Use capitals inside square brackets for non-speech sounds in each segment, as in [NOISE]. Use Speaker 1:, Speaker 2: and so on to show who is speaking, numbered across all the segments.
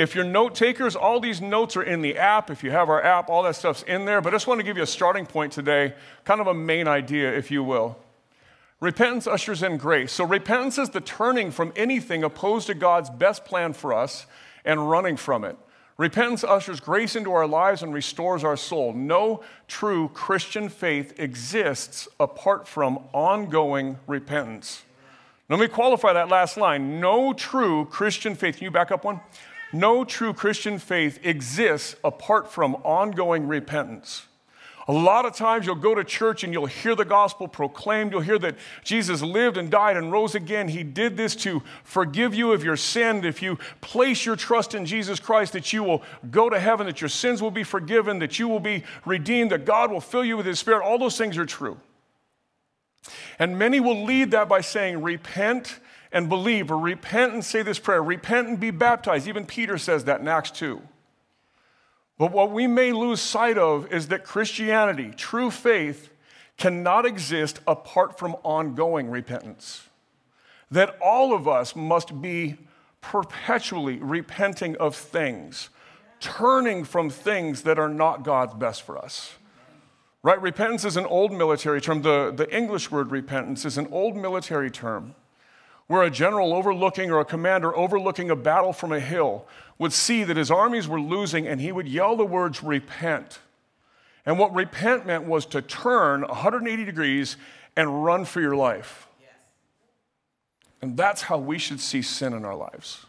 Speaker 1: If you're note takers, all these notes are in the app. If you have our app, all that stuff's in there. But I just want to give you a starting point today, kind of a main idea, if you will. Repentance ushers in grace. So, repentance is the turning from anything opposed to God's best plan for us and running from it. Repentance ushers grace into our lives and restores our soul. No true Christian faith exists apart from ongoing repentance. Let me qualify that last line. No true Christian faith, can you back up one? No true Christian faith exists apart from ongoing repentance. A lot of times you'll go to church and you'll hear the gospel proclaimed. You'll hear that Jesus lived and died and rose again. He did this to forgive you of your sin. If you place your trust in Jesus Christ, that you will go to heaven, that your sins will be forgiven, that you will be redeemed, that God will fill you with His Spirit. All those things are true. And many will lead that by saying, Repent and believe, or repent and say this prayer, repent and be baptized. Even Peter says that in Acts 2. But what we may lose sight of is that Christianity, true faith, cannot exist apart from ongoing repentance. That all of us must be perpetually repenting of things, turning from things that are not God's best for us. Right? Repentance is an old military term. The, the English word repentance is an old military term where a general overlooking or a commander overlooking a battle from a hill would see that his armies were losing and he would yell the words, repent. And what repent meant was to turn 180 degrees and run for your life. Yes. And that's how we should see sin in our lives.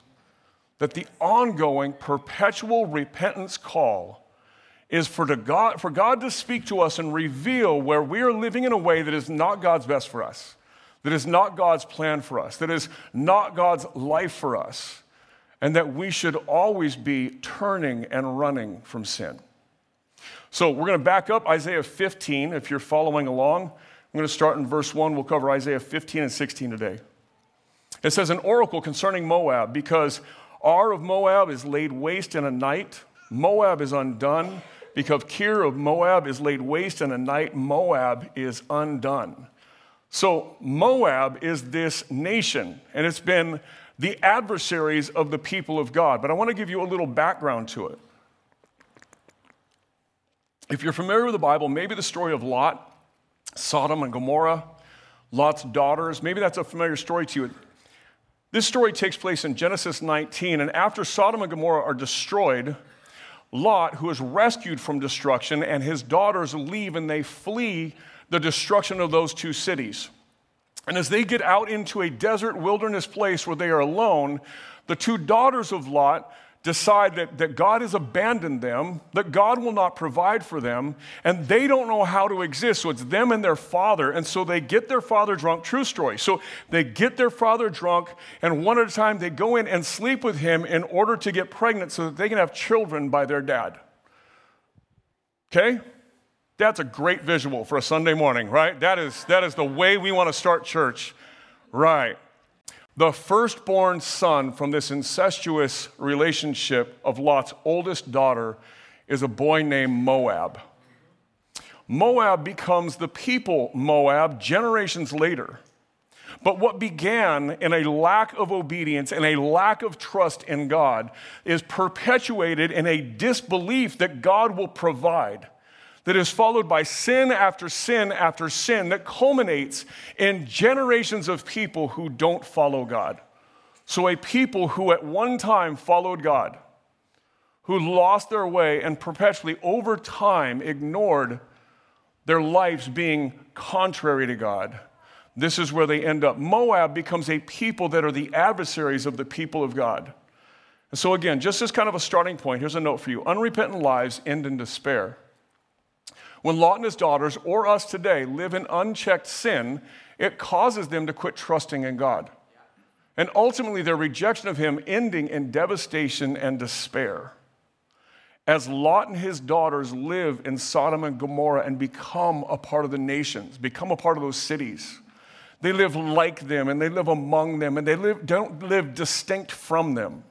Speaker 1: That the ongoing, perpetual repentance call is for, God, for God to speak to us and reveal where we are living in a way that is not God's best for us that is not God's plan for us, that is not God's life for us, and that we should always be turning and running from sin. So we're going to back up Isaiah 15 if you're following along. I'm going to start in verse 1. We'll cover Isaiah 15 and 16 today. It says, An oracle concerning Moab, because Ar of Moab is laid waste in a night, Moab is undone. Because Kir of Moab is laid waste in a night, Moab is undone. So, Moab is this nation, and it's been the adversaries of the people of God. But I want to give you a little background to it. If you're familiar with the Bible, maybe the story of Lot, Sodom and Gomorrah, Lot's daughters, maybe that's a familiar story to you. This story takes place in Genesis 19, and after Sodom and Gomorrah are destroyed, Lot, who is rescued from destruction, and his daughters leave and they flee the destruction of those two cities. And as they get out into a desert wilderness place where they are alone, the two daughters of Lot decide that, that God has abandoned them, that God will not provide for them, and they don't know how to exist. So it's them and their father. And so they get their father drunk. True story. So they get their father drunk, and one at a time they go in and sleep with him in order to get pregnant so that they can have children by their dad. Okay? That's a great visual for a Sunday morning, right? That is, that is the way we want to start church. Right. The firstborn son from this incestuous relationship of Lot's oldest daughter is a boy named Moab. Moab becomes the people Moab generations later. But what began in a lack of obedience and a lack of trust in God is perpetuated in a disbelief that God will provide that is followed by sin after sin after sin that culminates in generations of people who don't follow God. So, a people who at one time followed God, who lost their way and perpetually over time ignored their lives being contrary to God. This is where they end up. Moab becomes a people that are the adversaries of the people of God. And so, again, just as kind of a starting point, here's a note for you unrepentant lives end in despair. When Lot and his daughters, or us today, live in unchecked sin, it causes them to quit trusting in God. And ultimately, their rejection of Him ending in devastation and despair. As Lot and his daughters live in Sodom and Gomorrah and become a part of the nations, become a part of those cities, they live like them and they live among them and they live, don't live distinct from them.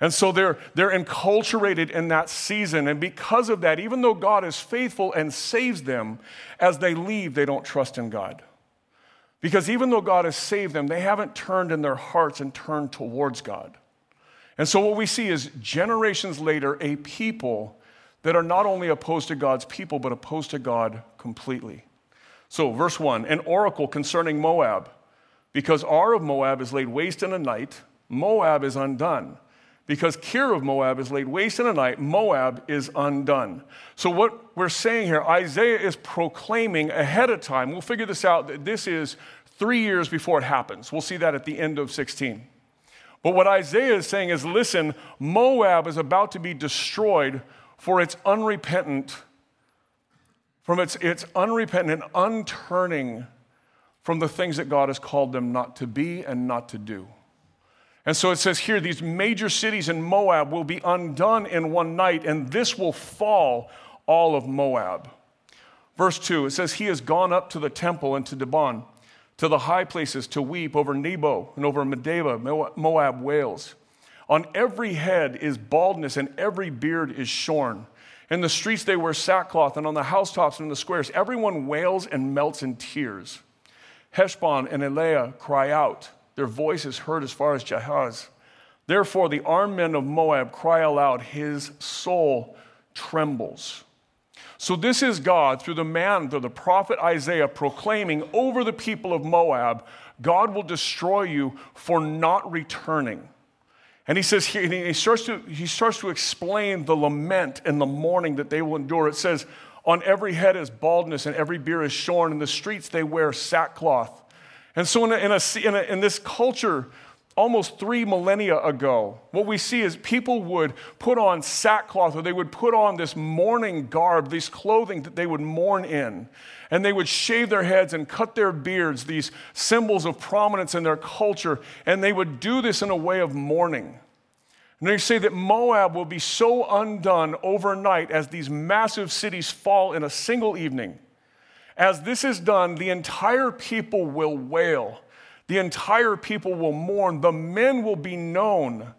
Speaker 1: And so they're, they're enculturated in that season. And because of that, even though God is faithful and saves them, as they leave, they don't trust in God. Because even though God has saved them, they haven't turned in their hearts and turned towards God. And so, what we see is generations later, a people that are not only opposed to God's people, but opposed to God completely. So, verse 1 An oracle concerning Moab, because Ar of Moab is laid waste in a night, Moab is undone. Because Kir of Moab is laid waste in a night, Moab is undone. So, what we're saying here, Isaiah is proclaiming ahead of time. We'll figure this out that this is three years before it happens. We'll see that at the end of 16. But what Isaiah is saying is listen, Moab is about to be destroyed for its unrepentant, from its, its unrepentant and unturning from the things that God has called them not to be and not to do. And so it says here, these major cities in Moab will be undone in one night, and this will fall all of Moab. Verse 2, it says, He has gone up to the temple and to Dibon, to the high places to weep over Nebo and over Medeba, Moab wails. On every head is baldness, and every beard is shorn. In the streets they wear sackcloth, and on the housetops and in the squares, everyone wails and melts in tears. Heshbon and Elealeh cry out. Their voice is heard as far as Jahaz. Therefore, the armed men of Moab cry aloud, his soul trembles. So, this is God through the man, through the prophet Isaiah, proclaiming over the people of Moab, God will destroy you for not returning. And he says here, he starts, to, he starts to explain the lament and the mourning that they will endure. It says, On every head is baldness, and every beard is shorn. In the streets they wear sackcloth. And so, in, a, in, a, in, a, in this culture, almost three millennia ago, what we see is people would put on sackcloth or they would put on this mourning garb, these clothing that they would mourn in. And they would shave their heads and cut their beards, these symbols of prominence in their culture. And they would do this in a way of mourning. And they say that Moab will be so undone overnight as these massive cities fall in a single evening as this is done, the entire people will wail. The entire people will mourn. The men will be known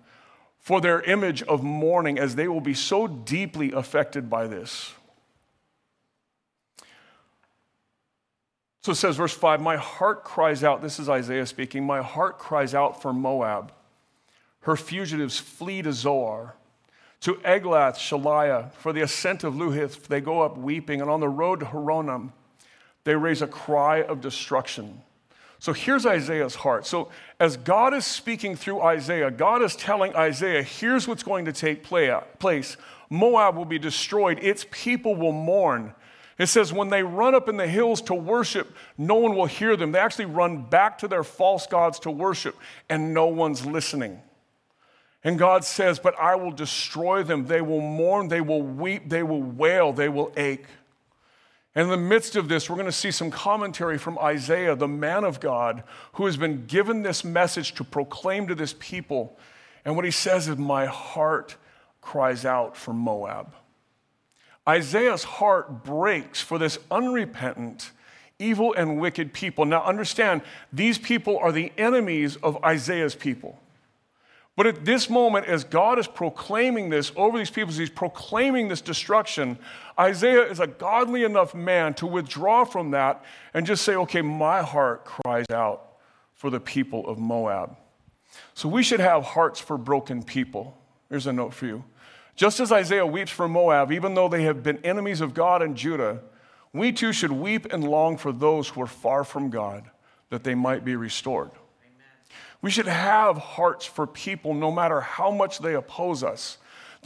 Speaker 1: for their image of mourning as they will be so deeply affected by this. So it says, verse 5 My heart cries out, this is Isaiah speaking, my heart cries out for Moab. Her fugitives flee to Zoar. To Eglath, Shaliah, for the ascent of Luhith, they go up weeping, and on the road to Horonaim, they raise a cry of destruction. So here's Isaiah's heart. So, as God is speaking through Isaiah, God is telling Isaiah, here's what's going to take place Moab will be destroyed, its people will mourn. It says, when they run up in the hills to worship, no one will hear them. They actually run back to their false gods to worship, and no one's listening. And God says, But I will destroy them. They will mourn, they will weep, they will wail, they will ache. And in the midst of this, we're going to see some commentary from Isaiah, the man of God, who has been given this message to proclaim to this people. And what he says is, My heart cries out for Moab. Isaiah's heart breaks for this unrepentant, evil, and wicked people. Now, understand, these people are the enemies of Isaiah's people. But at this moment, as God is proclaiming this over these people, as he's proclaiming this destruction, Isaiah is a godly enough man to withdraw from that and just say, okay, my heart cries out for the people of Moab. So we should have hearts for broken people. Here's a note for you. Just as Isaiah weeps for Moab, even though they have been enemies of God and Judah, we too should weep and long for those who are far from God, that they might be restored. We should have hearts for people no matter how much they oppose us.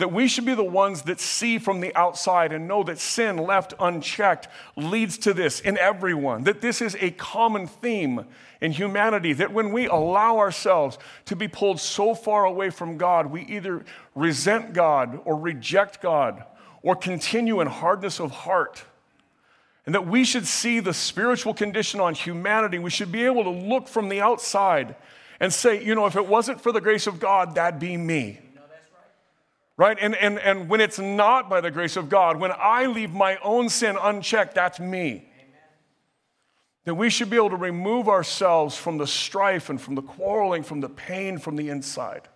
Speaker 1: That we should be the ones that see from the outside and know that sin left unchecked leads to this in everyone. That this is a common theme in humanity. That when we allow ourselves to be pulled so far away from God, we either resent God or reject God or continue in hardness of heart. And that we should see the spiritual condition on humanity. We should be able to look from the outside and say, you know, if it wasn't for the grace of God, that'd be me. Right. And, and, and when it's not by the grace of God, when I leave my own sin unchecked, that's me. That we should be able to remove ourselves from the strife and from the quarreling, from the pain from the inside,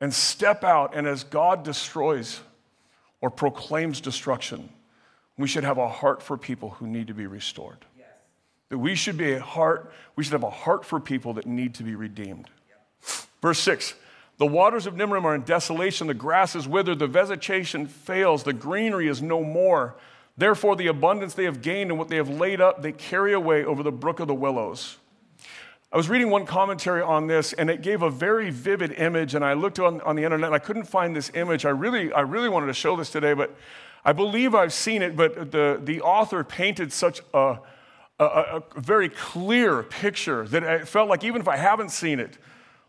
Speaker 1: and step out. And as God destroys or proclaims destruction, we should have a heart for people who need to be restored. That we should be a heart, we should have a heart for people that need to be redeemed. Verse 6 The waters of Nimrim are in desolation, the grass is withered, the vegetation fails, the greenery is no more. Therefore, the abundance they have gained and what they have laid up, they carry away over the brook of the willows. I was reading one commentary on this, and it gave a very vivid image. And I looked on, on the internet, and I couldn't find this image. I really, I really wanted to show this today, but I believe I've seen it. But the, the author painted such a, a, a very clear picture that it felt like even if I haven't seen it,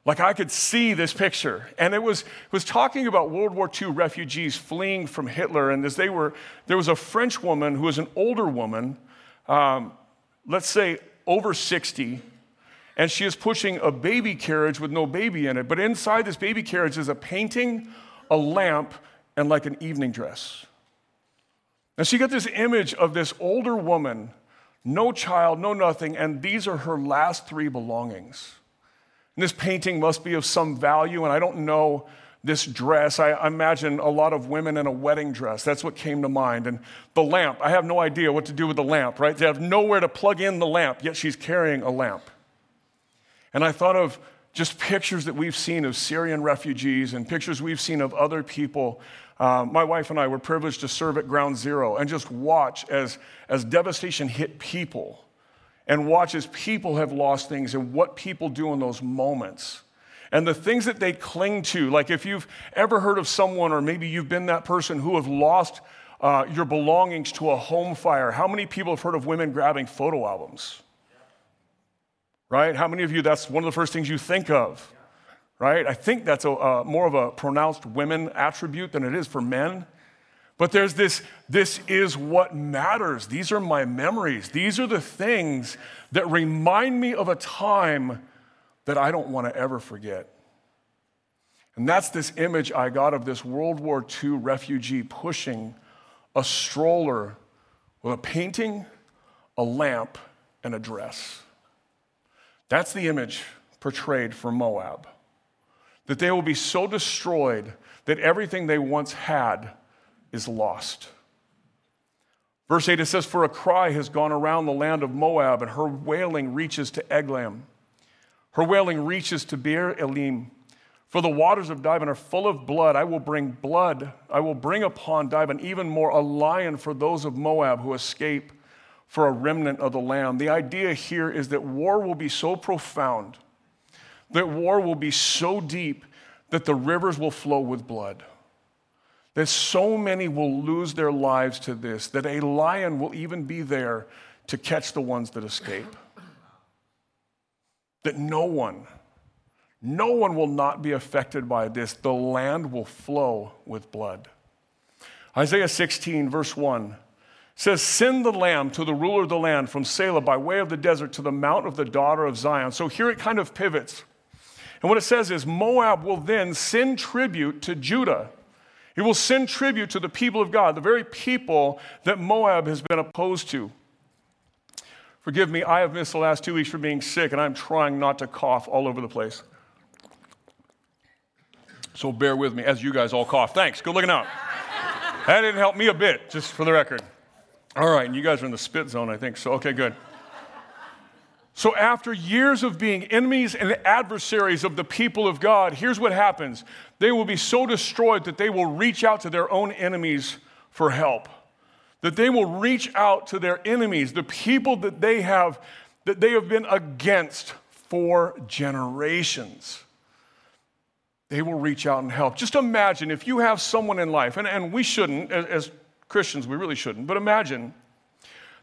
Speaker 1: like I could see this picture. And it was, was talking about World War II refugees fleeing from Hitler. And as they were, there was a French woman who was an older woman, um, let's say over 60, and she is pushing a baby carriage with no baby in it. But inside this baby carriage is a painting, a lamp, and like an evening dress. And she got this image of this older woman, no child, no nothing, and these are her last three belongings. And this painting must be of some value, and I don't know this dress. I imagine a lot of women in a wedding dress. That's what came to mind. And the lamp, I have no idea what to do with the lamp, right? They have nowhere to plug in the lamp, yet she's carrying a lamp. And I thought of just pictures that we've seen of Syrian refugees and pictures we've seen of other people. Um, my wife and I were privileged to serve at Ground Zero and just watch as, as devastation hit people and watch as people have lost things and what people do in those moments. And the things that they cling to, like if you've ever heard of someone, or maybe you've been that person who have lost uh, your belongings to a home fire, how many people have heard of women grabbing photo albums? Right? How many of you, that's one of the first things you think of? Right? I think that's a, uh, more of a pronounced women attribute than it is for men. But there's this, this is what matters. These are my memories. These are the things that remind me of a time that I don't want to ever forget. And that's this image I got of this World War II refugee pushing a stroller with a painting, a lamp, and a dress. That's the image portrayed for Moab. That they will be so destroyed that everything they once had is lost. Verse 8 it says, For a cry has gone around the land of Moab, and her wailing reaches to Eglaim. Her wailing reaches to Beer Elim. For the waters of Dibon are full of blood. I will bring blood. I will bring upon Dibon even more a lion for those of Moab who escape for a remnant of the land. The idea here is that war will be so profound, that war will be so deep that the rivers will flow with blood that so many will lose their lives to this, that a lion will even be there to catch the ones that escape. That no one, no one will not be affected by this. The land will flow with blood. Isaiah 16, verse 1 says, Send the lamb to the ruler of the land from Sela by way of the desert to the mount of the daughter of Zion. So here it kind of pivots. And what it says is Moab will then send tribute to Judah he will send tribute to the people of God, the very people that Moab has been opposed to. Forgive me, I have missed the last two weeks for being sick, and I'm trying not to cough all over the place. So bear with me as you guys all cough. Thanks. Good looking out. That didn't help me a bit, just for the record. All right, and you guys are in the spit zone, I think. So, okay, good. So, after years of being enemies and adversaries of the people of God, here's what happens they will be so destroyed that they will reach out to their own enemies for help. That they will reach out to their enemies, the people that they have, that they have been against for generations. They will reach out and help. Just imagine if you have someone in life, and, and we shouldn't, as, as Christians, we really shouldn't, but imagine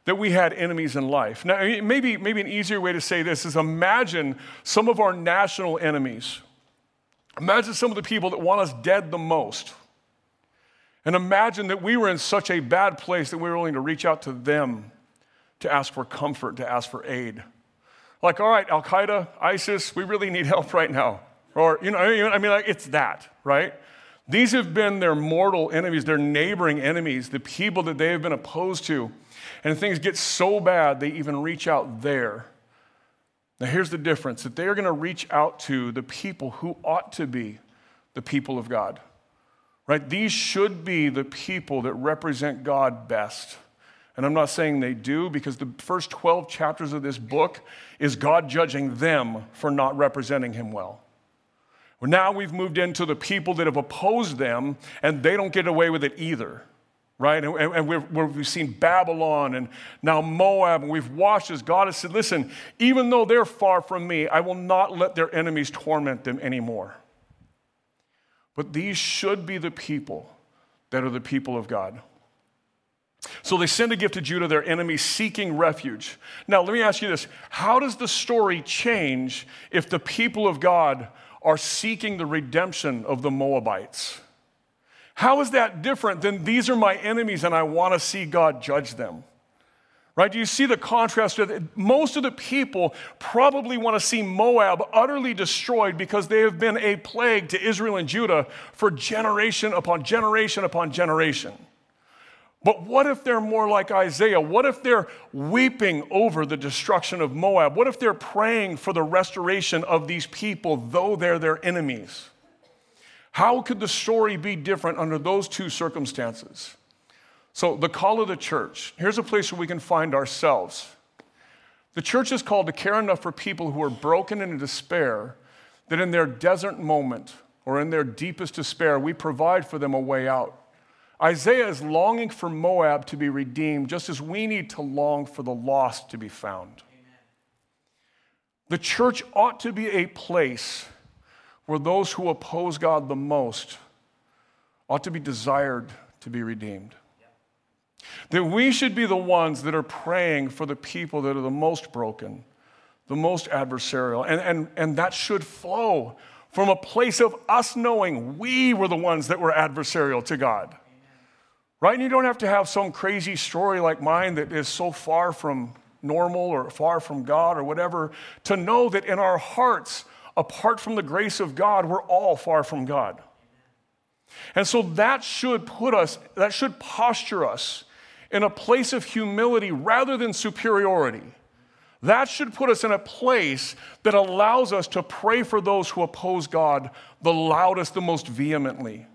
Speaker 1: that we had enemies in life. Now, maybe, maybe an easier way to say this is imagine some of our national enemies. Imagine some of the people that want us dead the most. And imagine that we were in such a bad place that we were willing to reach out to them to ask for comfort, to ask for aid. Like, all right, Al Qaeda, ISIS, we really need help [LAUGHS] right now. Or, you know, I mean, like, it's that, right? These have been their mortal enemies, their neighboring enemies, the people that they have been opposed to. And things get so bad, they even reach out there. Now, here's the difference that they are going to reach out to the people who ought to be the people of God. Right? These should be the people that represent God best. And I'm not saying they do because the first 12 chapters of this book is God judging them for not representing him well. Now we've moved into the people that have opposed them, and they don't get away with it either right? And, and we've, we've seen Babylon and now Moab, and we've watched as God has said, listen, even though they're far from me, I will not let their enemies torment them anymore. But these should be the people that are the people of God. So they send a gift to Judah, their enemy seeking refuge. Now, let me ask you this How does the story change if the people of God are seeking the redemption of the Moabites? How is that different than these are my enemies and I want to see God judge them? Right? Do you see the contrast? Most of the people probably want to see Moab utterly destroyed because they have been a plague to Israel and Judah for generation upon generation upon generation. But what if they're more like Isaiah? What if they're weeping over the destruction of Moab? What if they're praying for the restoration of these people, though they're their enemies? How could the story be different under those two circumstances? So, the call of the church here's a place where we can find ourselves. The church is called to care enough for people who are broken and in despair that in their desert moment or in their deepest despair, we provide for them a way out. Isaiah is longing for Moab to be redeemed, just as we need to long for the lost to be found. Amen. The church ought to be a place where those who oppose God the most ought to be desired to be redeemed. That we should be the ones that are praying for the people that are the most broken, the most adversarial. And, and, and that should flow from a place of us knowing we were the ones that were adversarial to God. Right? And you don't have to have some crazy story like mine that is so far from normal or far from God or whatever to know that in our hearts, apart from the grace of God, we're all far from God. And so that should put us, that should posture us in a place of humility rather than superiority. That should put us in a place that allows us to pray for those who oppose God the loudest, the most vehemently.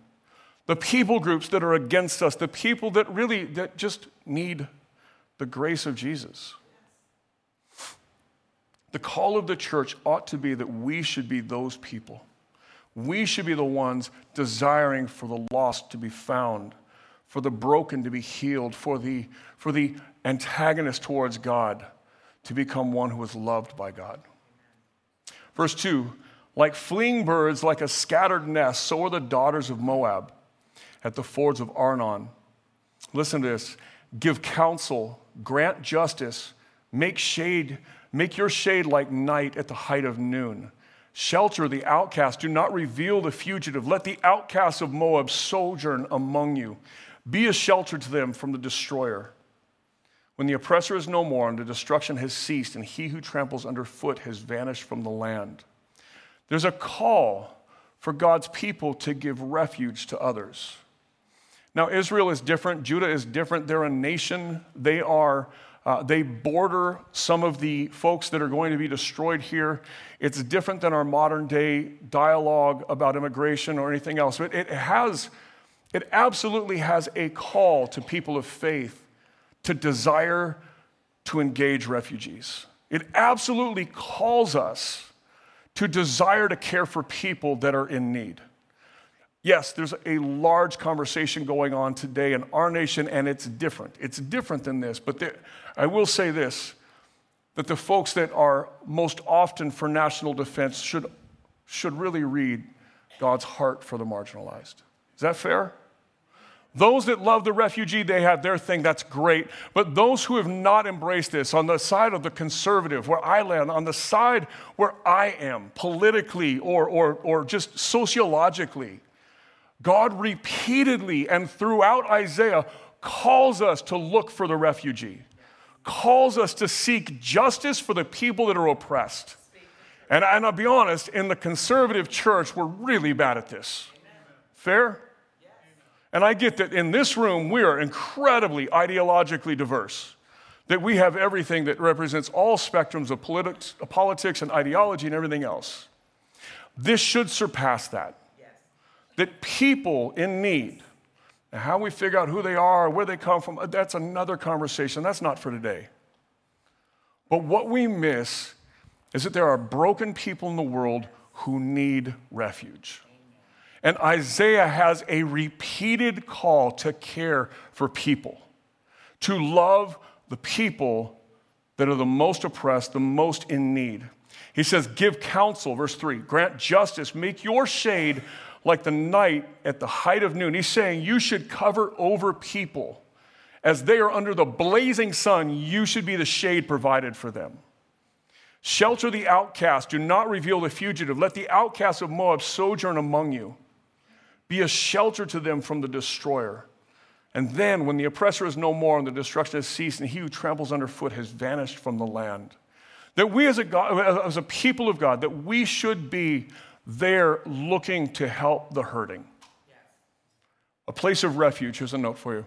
Speaker 1: The people groups that are against us, the people that really that just need the grace of Jesus. The call of the church ought to be that we should be those people. We should be the ones desiring for the lost to be found, for the broken to be healed, for the, for the antagonist towards God to become one who is loved by God. Verse 2 Like fleeing birds, like a scattered nest, so are the daughters of Moab at the fords of Arnon. Listen to this give counsel, grant justice, make shade Make your shade like night at the height of noon. Shelter the outcast. Do not reveal the fugitive. Let the outcasts of Moab sojourn among you. Be a shelter to them from the destroyer. When the oppressor is no more and the destruction has ceased, and he who tramples underfoot has vanished from the land. There's a call for God's people to give refuge to others. Now, Israel is different, Judah is different. They're a nation, they are uh, they border some of the folks that are going to be destroyed here. It's different than our modern day dialogue about immigration or anything else. But it has, it absolutely has a call to people of faith to desire to engage refugees. It absolutely calls us to desire to care for people that are in need. Yes, there's a large conversation going on today in our nation, and it's different. It's different than this, but there, I will say this that the folks that are most often for national defense should, should really read God's heart for the marginalized. Is that fair? Those that love the refugee, they have their thing, that's great. But those who have not embraced this, on the side of the conservative, where I land, on the side where I am, politically or, or, or just sociologically, God repeatedly and throughout Isaiah calls us to look for the refugee, calls us to seek justice for the people that are oppressed. And, and I'll be honest, in the conservative church, we're really bad at this. Fair? And I get that in this room, we are incredibly ideologically diverse, that we have everything that represents all spectrums of politics, politics and ideology and everything else. This should surpass that that people in need, and how we figure out who they are, where they come from, uh, that's another conversation. That's not for today. But what we miss is that there are broken people in the world who need refuge. And Isaiah has a repeated call to care for people, to love the people that are the most oppressed, the most in need. He says, Give counsel, verse 3, grant justice, make your shade like the night at the height of noon. He's saying you should cover over people. As they are under the blazing sun, you should be the shade provided for them. Shelter the outcast, do not reveal the fugitive. Let the outcast of Moab sojourn among you. Be a shelter to them from the destroyer. And then, when the oppressor is no more and the destruction has ceased, and he who tramples underfoot has vanished from the land. That we, as a, God, as a people of God, that we should be there looking to help the hurting. A place of refuge. Here's a note for you.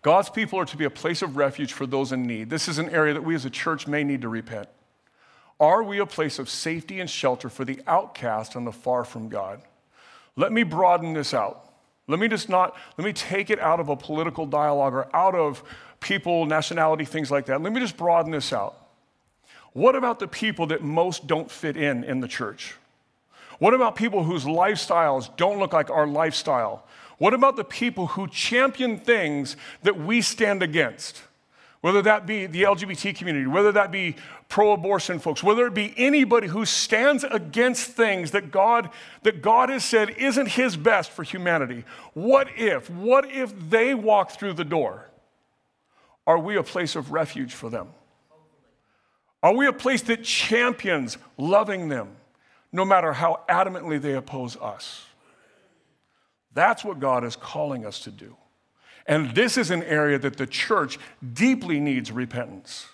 Speaker 1: God's people are to be a place of refuge for those in need. This is an area that we as a church may need to repent. Are we a place of safety and shelter for the outcast and the far from God? Let me broaden this out. Let me just not, let me take it out of a political dialogue or out of people, nationality, things like that. Let me just broaden this out. What about the people that most don't fit in in the church? What about people whose lifestyles don't look like our lifestyle? What about the people who champion things that we stand against? Whether that be the LGBT community, whether that be pro abortion folks, whether it be anybody who stands against things that God, that God has said isn't his best for humanity. What if, what if they walk through the door? Are we a place of refuge for them? Are we a place that champions loving them no matter how adamantly they oppose us? That's what God is calling us to do. And this is an area that the church deeply needs repentance.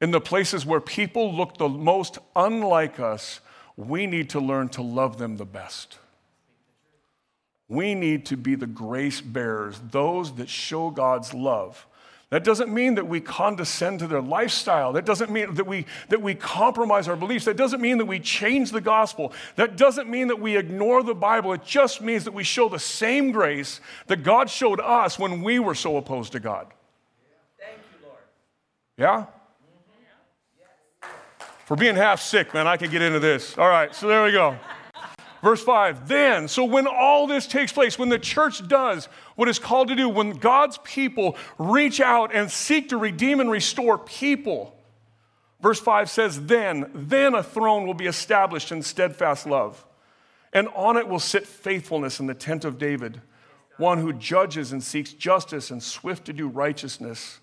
Speaker 1: In the places where people look the most unlike us, we need to learn to love them the best. We need to be the grace bearers, those that show God's love that doesn't mean that we condescend to their lifestyle. That doesn't mean that we, that we compromise our beliefs. That doesn't mean that we change the gospel. That doesn't mean that we ignore the Bible. It just means that we show the same grace that God showed us when we were so opposed to God. Thank you, Lord. Yeah? For being half sick, man, I can get into this. All right, so there we go. Verse 5 Then, so when all this takes place, when the church does what it's called to do, when God's people reach out and seek to redeem and restore people, verse 5 says, Then, then a throne will be established in steadfast love, and on it will sit faithfulness in the tent of David, one who judges and seeks justice and swift to do righteousness.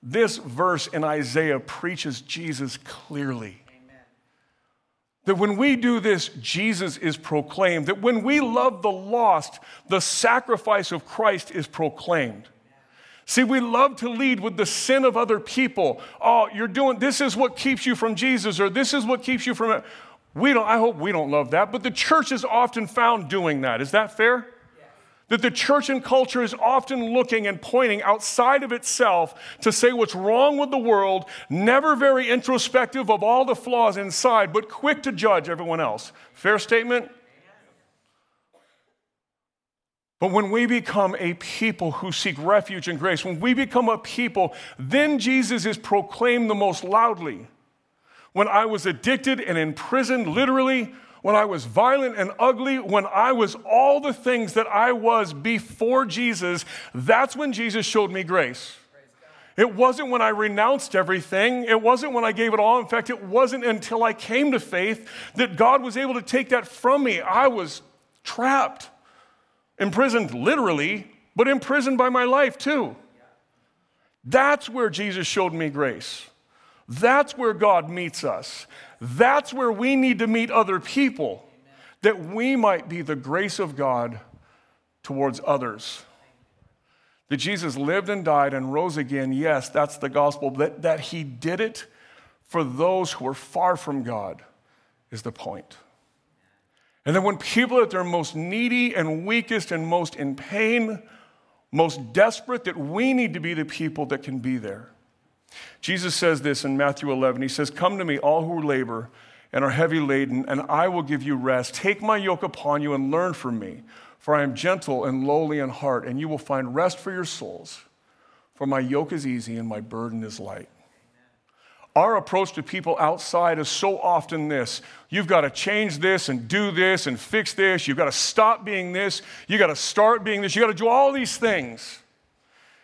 Speaker 1: This verse in Isaiah preaches Jesus clearly. That when we do this, Jesus is proclaimed. That when we love the lost, the sacrifice of Christ is proclaimed. See, we love to lead with the sin of other people. Oh, you're doing this is what keeps you from Jesus, or this is what keeps you from it. We don't, I hope we don't love that, but the church is often found doing that. Is that fair? That the church and culture is often looking and pointing outside of itself to say what's wrong with the world, never very introspective of all the flaws inside, but quick to judge everyone else. Fair statement? But when we become a people who seek refuge and grace, when we become a people, then Jesus is proclaimed the most loudly. When I was addicted and imprisoned, literally, when I was violent and ugly, when I was all the things that I was before Jesus, that's when Jesus showed me grace. It wasn't when I renounced everything. It wasn't when I gave it all. In fact, it wasn't until I came to faith that God was able to take that from me. I was trapped, imprisoned literally, but imprisoned by my life too. That's where Jesus showed me grace. That's where God meets us. That's where we need to meet other people, that we might be the grace of God towards others. That Jesus lived and died and rose again, yes, that's the gospel. That, that he did it for those who are far from God is the point. And then when people are at their most needy and weakest and most in pain, most desperate, that we need to be the people that can be there. Jesus says this in Matthew 11. He says, Come to me, all who labor and are heavy laden, and I will give you rest. Take my yoke upon you and learn from me, for I am gentle and lowly in heart, and you will find rest for your souls. For my yoke is easy and my burden is light. Our approach to people outside is so often this you've got to change this and do this and fix this. You've got to stop being this. You've got to start being this. You've got to do all these things.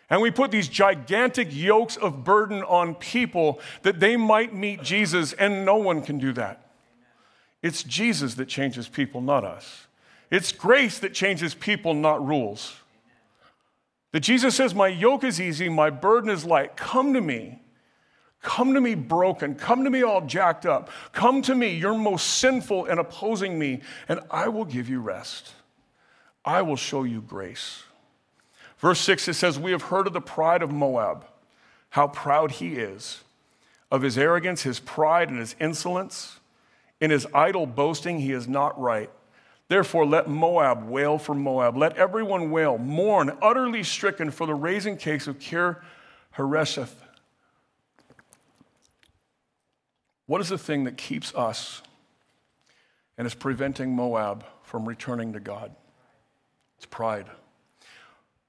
Speaker 1: And we put these gigantic yokes of burden on people that they might meet Jesus, and no one can do that. It's Jesus that changes people, not us. It's grace that changes people, not rules. That Jesus says, My yoke is easy, my burden is light. Come to me. Come to me broken. Come to me all jacked up. Come to me, you're most sinful and opposing me, and I will give you rest. I will show you grace. Verse 6, it says, We have heard of the pride of Moab, how proud he is, of his arrogance, his pride, and his insolence. In his idle boasting, he is not right. Therefore, let Moab wail for Moab. Let everyone wail, mourn, utterly stricken for the raising case of Kir Hareseth. What is the thing that keeps us and is preventing Moab from returning to God? It's pride.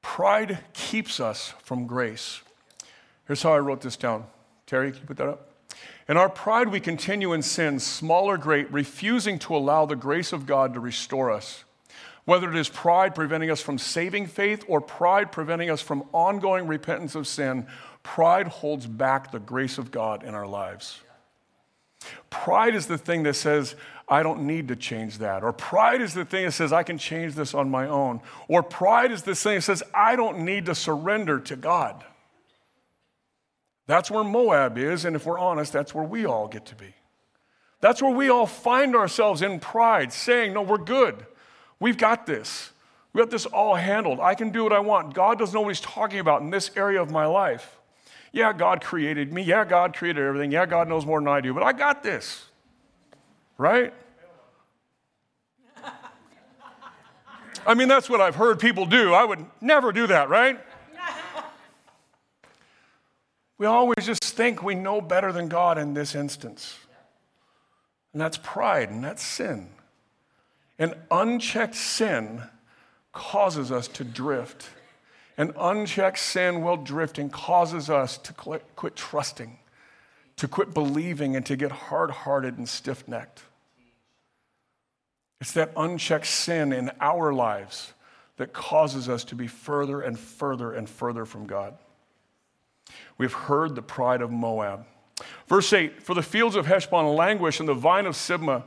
Speaker 1: Pride keeps us from grace. Here's how I wrote this down. Terry, can you put that up? In our pride, we continue in sin, small or great, refusing to allow the grace of God to restore us. Whether it is pride preventing us from saving faith or pride preventing us from ongoing repentance of sin, pride holds back the grace of God in our lives. Pride is the thing that says, I don't need to change that. Or pride is the thing that says, I can change this on my own. Or pride is the thing that says, I don't need to surrender to God. That's where Moab is, and if we're honest, that's where we all get to be. That's where we all find ourselves in pride, saying, No, we're good. We've got this. We got this all handled. I can do what I want. God doesn't know what He's talking about in this area of my life. Yeah, God created me. Yeah, God created everything. Yeah, God knows more than I do, but I got this. Right? I mean, that's what I've heard people do. I would never do that, right? We always just think we know better than God in this instance. And that's pride and that's sin. And unchecked sin causes us to drift. And unchecked sin, while drifting, causes us to quit, trusting, to quit believing, and to get hard hearted and stiff necked. It's that unchecked sin in our lives that causes us to be further and further and further from God. We've heard the pride of Moab. Verse 8 For the fields of Heshbon languish, and the vine of Sibmah,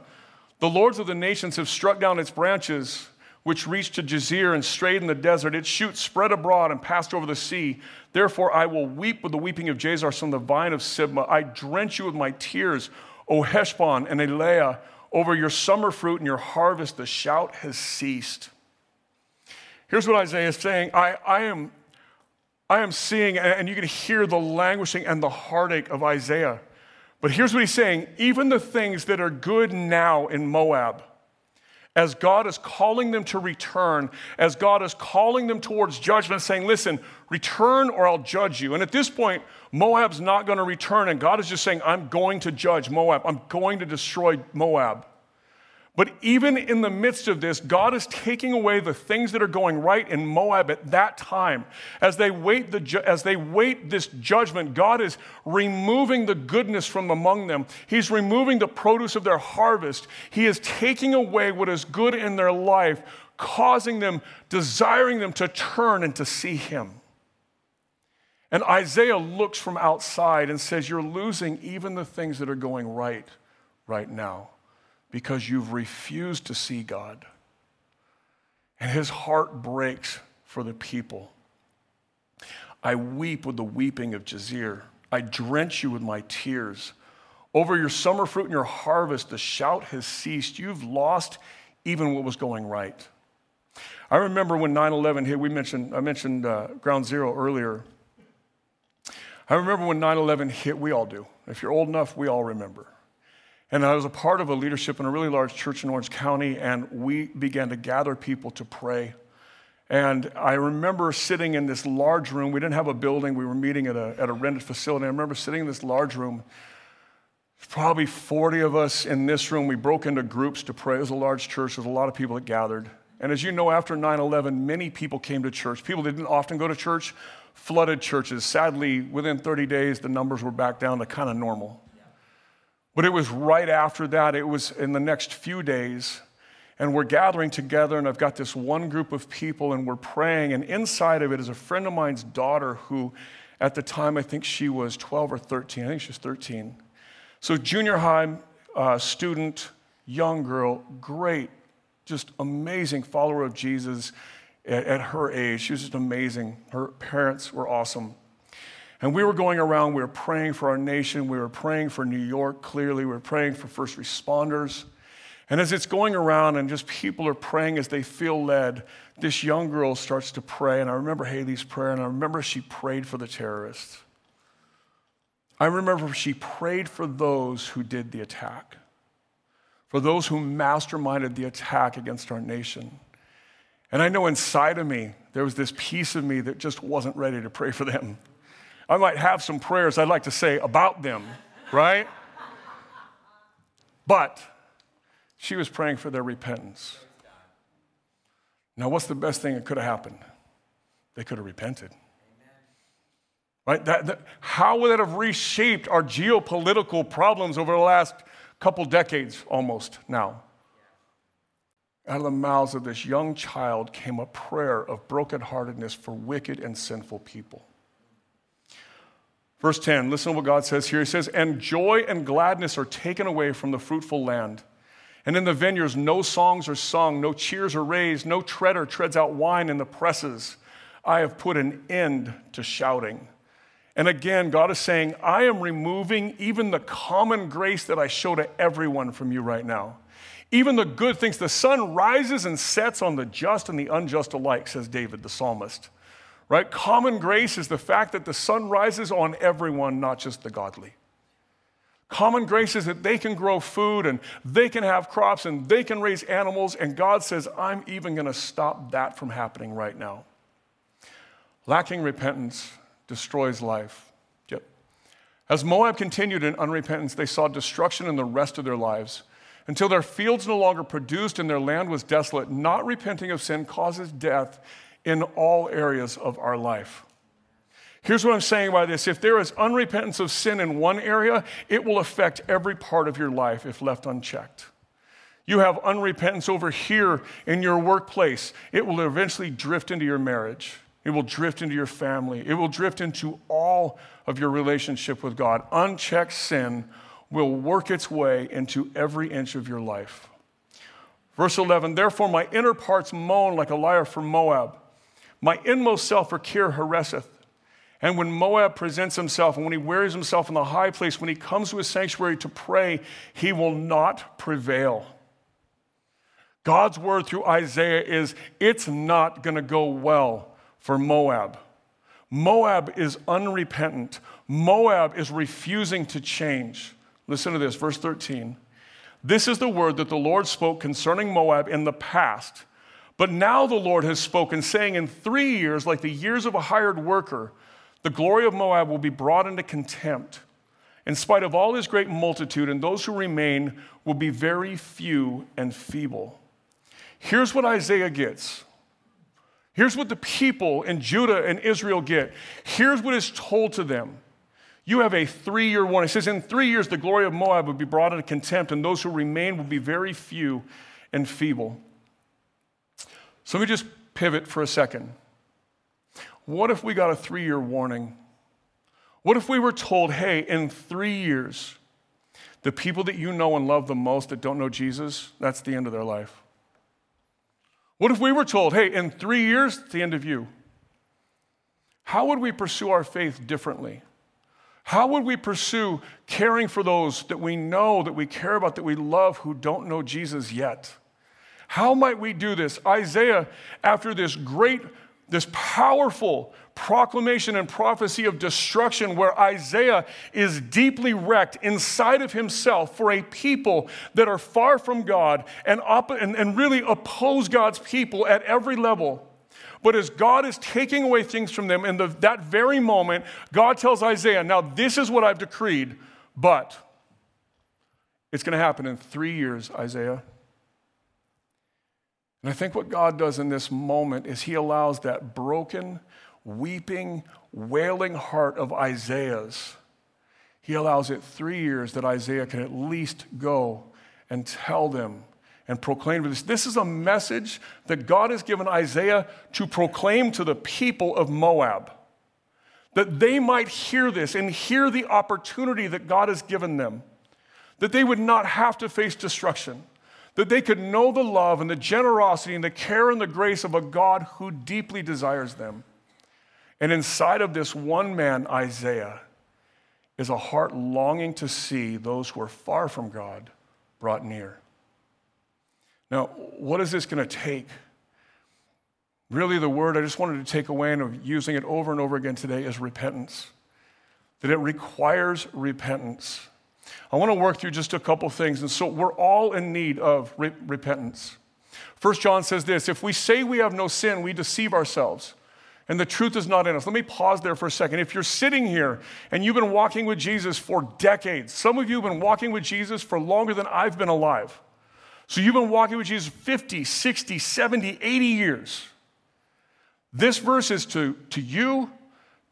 Speaker 1: the lords of the nations have struck down its branches, which reached to Jazer and strayed in the desert. Its shoots spread abroad and passed over the sea. Therefore, I will weep with the weeping of Jazer from the vine of Sibmah. I drench you with my tears, O Heshbon and Eleah. Over your summer fruit and your harvest, the shout has ceased. Here's what Isaiah is saying I, I, am, I am seeing, and you can hear the languishing and the heartache of Isaiah. But here's what he's saying even the things that are good now in Moab, as God is calling them to return, as God is calling them towards judgment, saying, Listen, return or I'll judge you. And at this point, Moab's not going to return, and God is just saying, I'm going to judge Moab, I'm going to destroy Moab. But even in the midst of this, God is taking away the things that are going right in Moab at that time. As they wait, the, as they wait this judgment, God is removing the goodness from among them. He's removing the produce of their harvest. He is taking away what is good in their life, causing them, desiring them to turn and to see Him. And Isaiah looks from outside and says, You're losing even the things that are going right right now because you've refused to see God. And his heart breaks for the people. I weep with the weeping of Jazer. I drench you with my tears. Over your summer fruit and your harvest, the shout has ceased. You've lost even what was going right. I remember when 9 11 hit, we mentioned, I mentioned uh, Ground Zero earlier. I remember when 9 11 hit, we all do. If you're old enough, we all remember. And I was a part of a leadership in a really large church in Orange County, and we began to gather people to pray. And I remember sitting in this large room. We didn't have a building, we were meeting at a, at a rented facility. I remember sitting in this large room. Probably 40 of us in this room. We broke into groups to pray. It was a large church, there was a lot of people that gathered. And as you know, after 9 11, many people came to church. People that didn't often go to church, flooded churches. Sadly, within 30 days, the numbers were back down to kind of normal. But it was right after that, it was in the next few days, and we're gathering together, and I've got this one group of people, and we're praying, and inside of it is a friend of mine's daughter who, at the time, I think she was 12 or 13. I think she was 13. So, junior high uh, student, young girl, great, just amazing follower of Jesus at, at her age. She was just amazing. Her parents were awesome. And we were going around, we were praying for our nation, we were praying for New York clearly, we were praying for first responders. And as it's going around and just people are praying as they feel led, this young girl starts to pray. And I remember Haley's prayer, and I remember she prayed for the terrorists. I remember she prayed for those who did the attack, for those who masterminded the attack against our nation. And I know inside of me, there was this piece of me that just wasn't ready to pray for them. I might have some prayers I'd like to say about them, right? But she was praying for their repentance. Now, what's the best thing that could have happened? They could have repented. Right? That, that, how would that have reshaped our geopolitical problems over the last couple decades almost now? Out of the mouths of this young child came a prayer of brokenheartedness for wicked and sinful people. Verse 10, listen to what God says here. He says, And joy and gladness are taken away from the fruitful land. And in the vineyards, no songs are sung, no cheers are raised, no treader treads out wine in the presses. I have put an end to shouting. And again, God is saying, I am removing even the common grace that I show to everyone from you right now. Even the good things, the sun rises and sets on the just and the unjust alike, says David, the psalmist right? Common grace is the fact that the sun rises on everyone, not just the godly. Common grace is that they can grow food and they can have crops and they can raise animals, and God says, I'm even going to stop that from happening right now. Lacking repentance destroys life. Yep. As Moab continued in unrepentance, they saw destruction in the rest of their lives. Until their fields no longer produced and their land was desolate, not repenting of sin causes death in all areas of our life. Here's what I'm saying by this if there is unrepentance of sin in one area, it will affect every part of your life if left unchecked. You have unrepentance over here in your workplace, it will eventually drift into your marriage. It will drift into your family. It will drift into all of your relationship with God. Unchecked sin will work its way into every inch of your life. Verse 11 Therefore, my inner parts moan like a lyre from Moab. My inmost self for Kir Hareseth. And when Moab presents himself and when he wears himself in the high place, when he comes to his sanctuary to pray, he will not prevail. God's word through Isaiah is it's not going to go well for Moab. Moab is unrepentant. Moab is refusing to change. Listen to this, verse 13. This is the word that the Lord spoke concerning Moab in the past but now the Lord has spoken, saying, In three years, like the years of a hired worker, the glory of Moab will be brought into contempt. In spite of all his great multitude, and those who remain will be very few and feeble. Here's what Isaiah gets. Here's what the people in Judah and Israel get. Here's what is told to them. You have a three year warning. It says, In three years, the glory of Moab will be brought into contempt, and those who remain will be very few and feeble. So let me just pivot for a second. What if we got a three year warning? What if we were told, hey, in three years, the people that you know and love the most that don't know Jesus, that's the end of their life? What if we were told, hey, in three years, it's the end of you? How would we pursue our faith differently? How would we pursue caring for those that we know, that we care about, that we love, who don't know Jesus yet? How might we do this? Isaiah, after this great, this powerful proclamation and prophecy of destruction, where Isaiah is deeply wrecked inside of himself for a people that are far from God and, op- and, and really oppose God's people at every level. But as God is taking away things from them, in the, that very moment, God tells Isaiah, Now, this is what I've decreed, but it's going to happen in three years, Isaiah. And I think what God does in this moment is He allows that broken, weeping, wailing heart of Isaiah's, he allows it three years that Isaiah can at least go and tell them and proclaim this. This is a message that God has given Isaiah to proclaim to the people of Moab, that they might hear this and hear the opportunity that God has given them, that they would not have to face destruction, that they could know the love and the generosity and the care and the grace of a God who deeply desires them. And inside of this one man, Isaiah, is a heart longing to see those who are far from God brought near. Now, what is this going to take? Really, the word I just wanted to take away and of using it over and over again today is repentance. That it requires repentance. I want to work through just a couple things. And so we're all in need of re- repentance. First John says this if we say we have no sin, we deceive ourselves and the truth is not in us. Let me pause there for a second. If you're sitting here and you've been walking with Jesus for decades, some of you have been walking with Jesus for longer than I've been alive. So you've been walking with Jesus 50, 60, 70, 80 years. This verse is to, to you,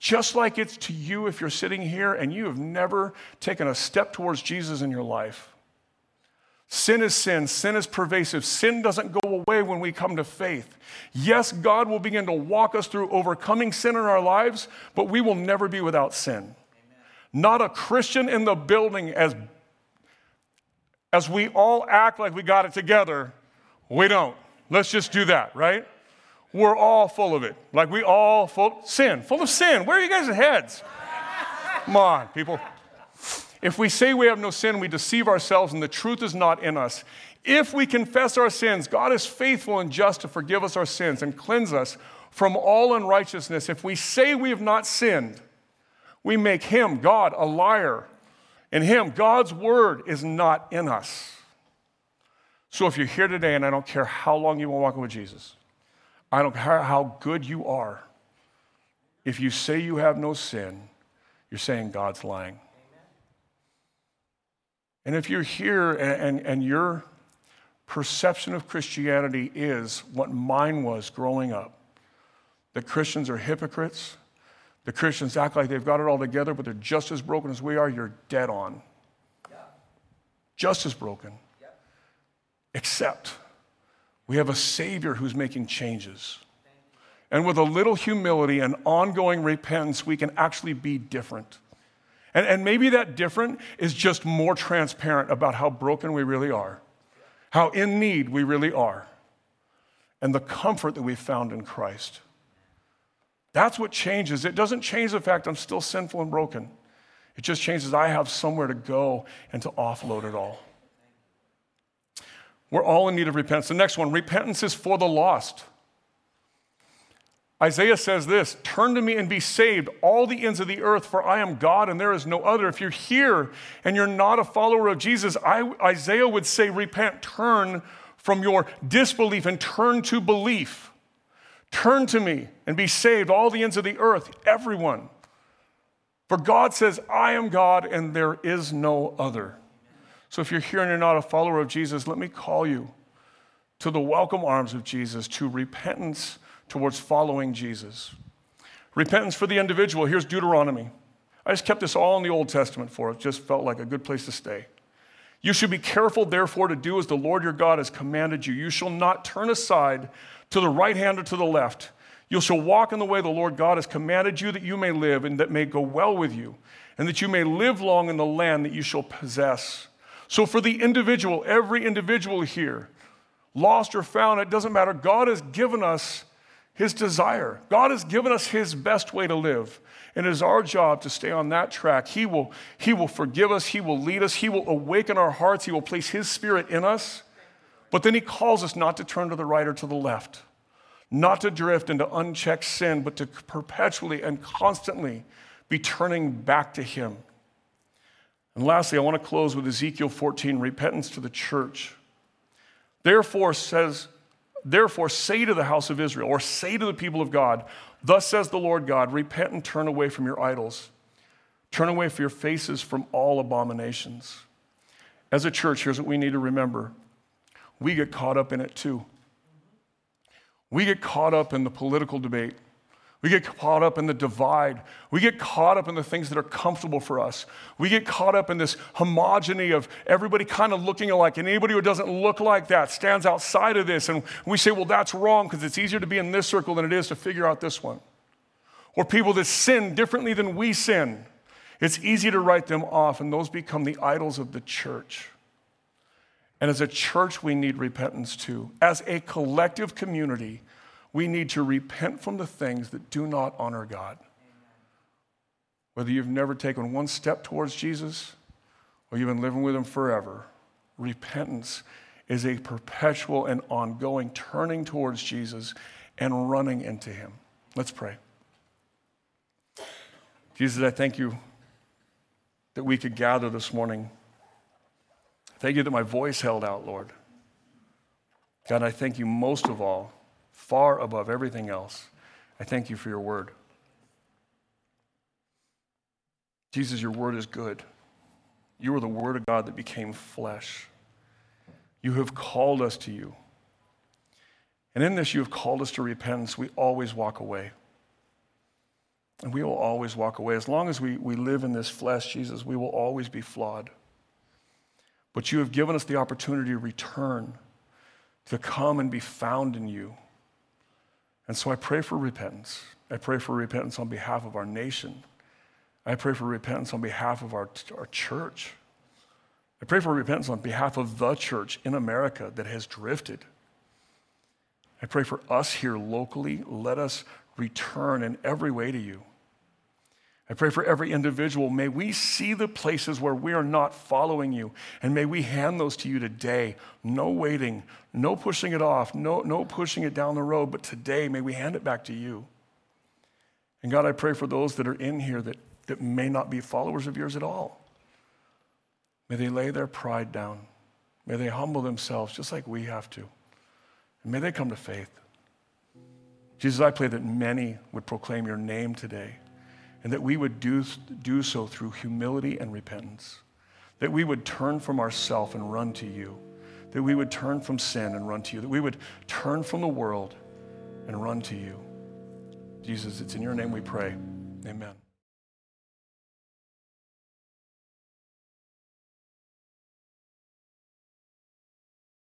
Speaker 1: just like it's to you if you're sitting here and you have never taken a step towards Jesus in your life. Sin is sin. Sin is pervasive. Sin doesn't go away when we come to faith. Yes, God will begin to walk us through overcoming sin in our lives, but we will never be without sin. Amen. Not a Christian in the building, as, as we all act like we got it together, we don't. Let's just do that, right? We're all full of it. Like we all full sin, full of sin. Where are you guys' heads? Come on, people. If we say we have no sin, we deceive ourselves and the truth is not in us. If we confess our sins, God is faithful and just to forgive us our sins and cleanse us from all unrighteousness. If we say we have not sinned, we make Him, God, a liar. And Him, God's word, is not in us. So if you're here today, and I don't care how long you've been walking with Jesus, I don't care how good you are, if you say you have no sin, you're saying God's lying. And if you're here and, and, and your perception of Christianity is what mine was growing up, that Christians are hypocrites, the Christians act like they've got it all together, but they're just as broken as we are, you're dead on. Yeah. Just as broken. Yeah. Except we have a Savior who's making changes. And with a little humility and ongoing repentance, we can actually be different. And, and maybe that different is just more transparent about how broken we really are, how in need we really are, and the comfort that we found in Christ. That's what changes. It doesn't change the fact I'm still sinful and broken. It just changes I have somewhere to go and to offload it all. We're all in need of repentance. The next one repentance is for the lost. Isaiah says this Turn to me and be saved, all the ends of the earth, for I am God and there is no other. If you're here and you're not a follower of Jesus, I, Isaiah would say, Repent, turn from your disbelief and turn to belief. Turn to me and be saved, all the ends of the earth, everyone. For God says, I am God and there is no other. So if you're here and you're not a follower of Jesus, let me call you to the welcome arms of Jesus, to repentance towards following Jesus. Repentance for the individual. Here's Deuteronomy. I just kept this all in the Old Testament for it. Just felt like a good place to stay. You should be careful, therefore, to do as the Lord your God has commanded you. You shall not turn aside to the right hand or to the left. You shall walk in the way the Lord God has commanded you that you may live and that may go well with you, and that you may live long in the land that you shall possess. So, for the individual, every individual here, lost or found, it doesn't matter. God has given us his desire. God has given us his best way to live. And it is our job to stay on that track. He will, he will forgive us, He will lead us, He will awaken our hearts, He will place His Spirit in us. But then He calls us not to turn to the right or to the left, not to drift into unchecked sin, but to perpetually and constantly be turning back to Him. And lastly, I want to close with Ezekiel 14 repentance to the church. Therefore, says Therefore, say to the house of Israel, or say to the people of God, Thus says the Lord God, repent and turn away from your idols. Turn away from your faces from all abominations. As a church, here's what we need to remember we get caught up in it too. We get caught up in the political debate. We get caught up in the divide. We get caught up in the things that are comfortable for us. We get caught up in this homogeny of everybody kind of looking alike, and anybody who doesn't look like that stands outside of this. And we say, well, that's wrong because it's easier to be in this circle than it is to figure out this one. Or people that sin differently than we sin. It's easy to write them off, and those become the idols of the church. And as a church, we need repentance too. As a collective community, we need to repent from the things that do not honor God. Whether you've never taken one step towards Jesus or you've been living with Him forever, repentance is a perpetual and ongoing turning towards Jesus and running into Him. Let's pray. Jesus, I thank you that we could gather this morning. Thank you that my voice held out, Lord. God, I thank you most of all far above everything else. I thank you for your word. Jesus, your word is good. You are the word of God that became flesh. You have called us to you. And in this, you have called us to repentance. We always walk away. And we will always walk away. As long as we, we live in this flesh, Jesus, we will always be flawed. But you have given us the opportunity to return, to come and be found in you. And so I pray for repentance. I pray for repentance on behalf of our nation. I pray for repentance on behalf of our, our church. I pray for repentance on behalf of the church in America that has drifted. I pray for us here locally. Let us return in every way to you. I pray for every individual. May we see the places where we are not following you, and may we hand those to you today. No waiting, no pushing it off, no, no pushing it down the road, but today may we hand it back to you. And God, I pray for those that are in here that, that may not be followers of yours at all. May they lay their pride down. May they humble themselves just like we have to. And may they come to faith. Jesus, I pray that many would proclaim your name today and that we would do, do so through humility and repentance. That we would turn from ourself and run to you. That we would turn from sin and run to you. That we would turn from the world and run to you. Jesus, it's in your name we pray. Amen.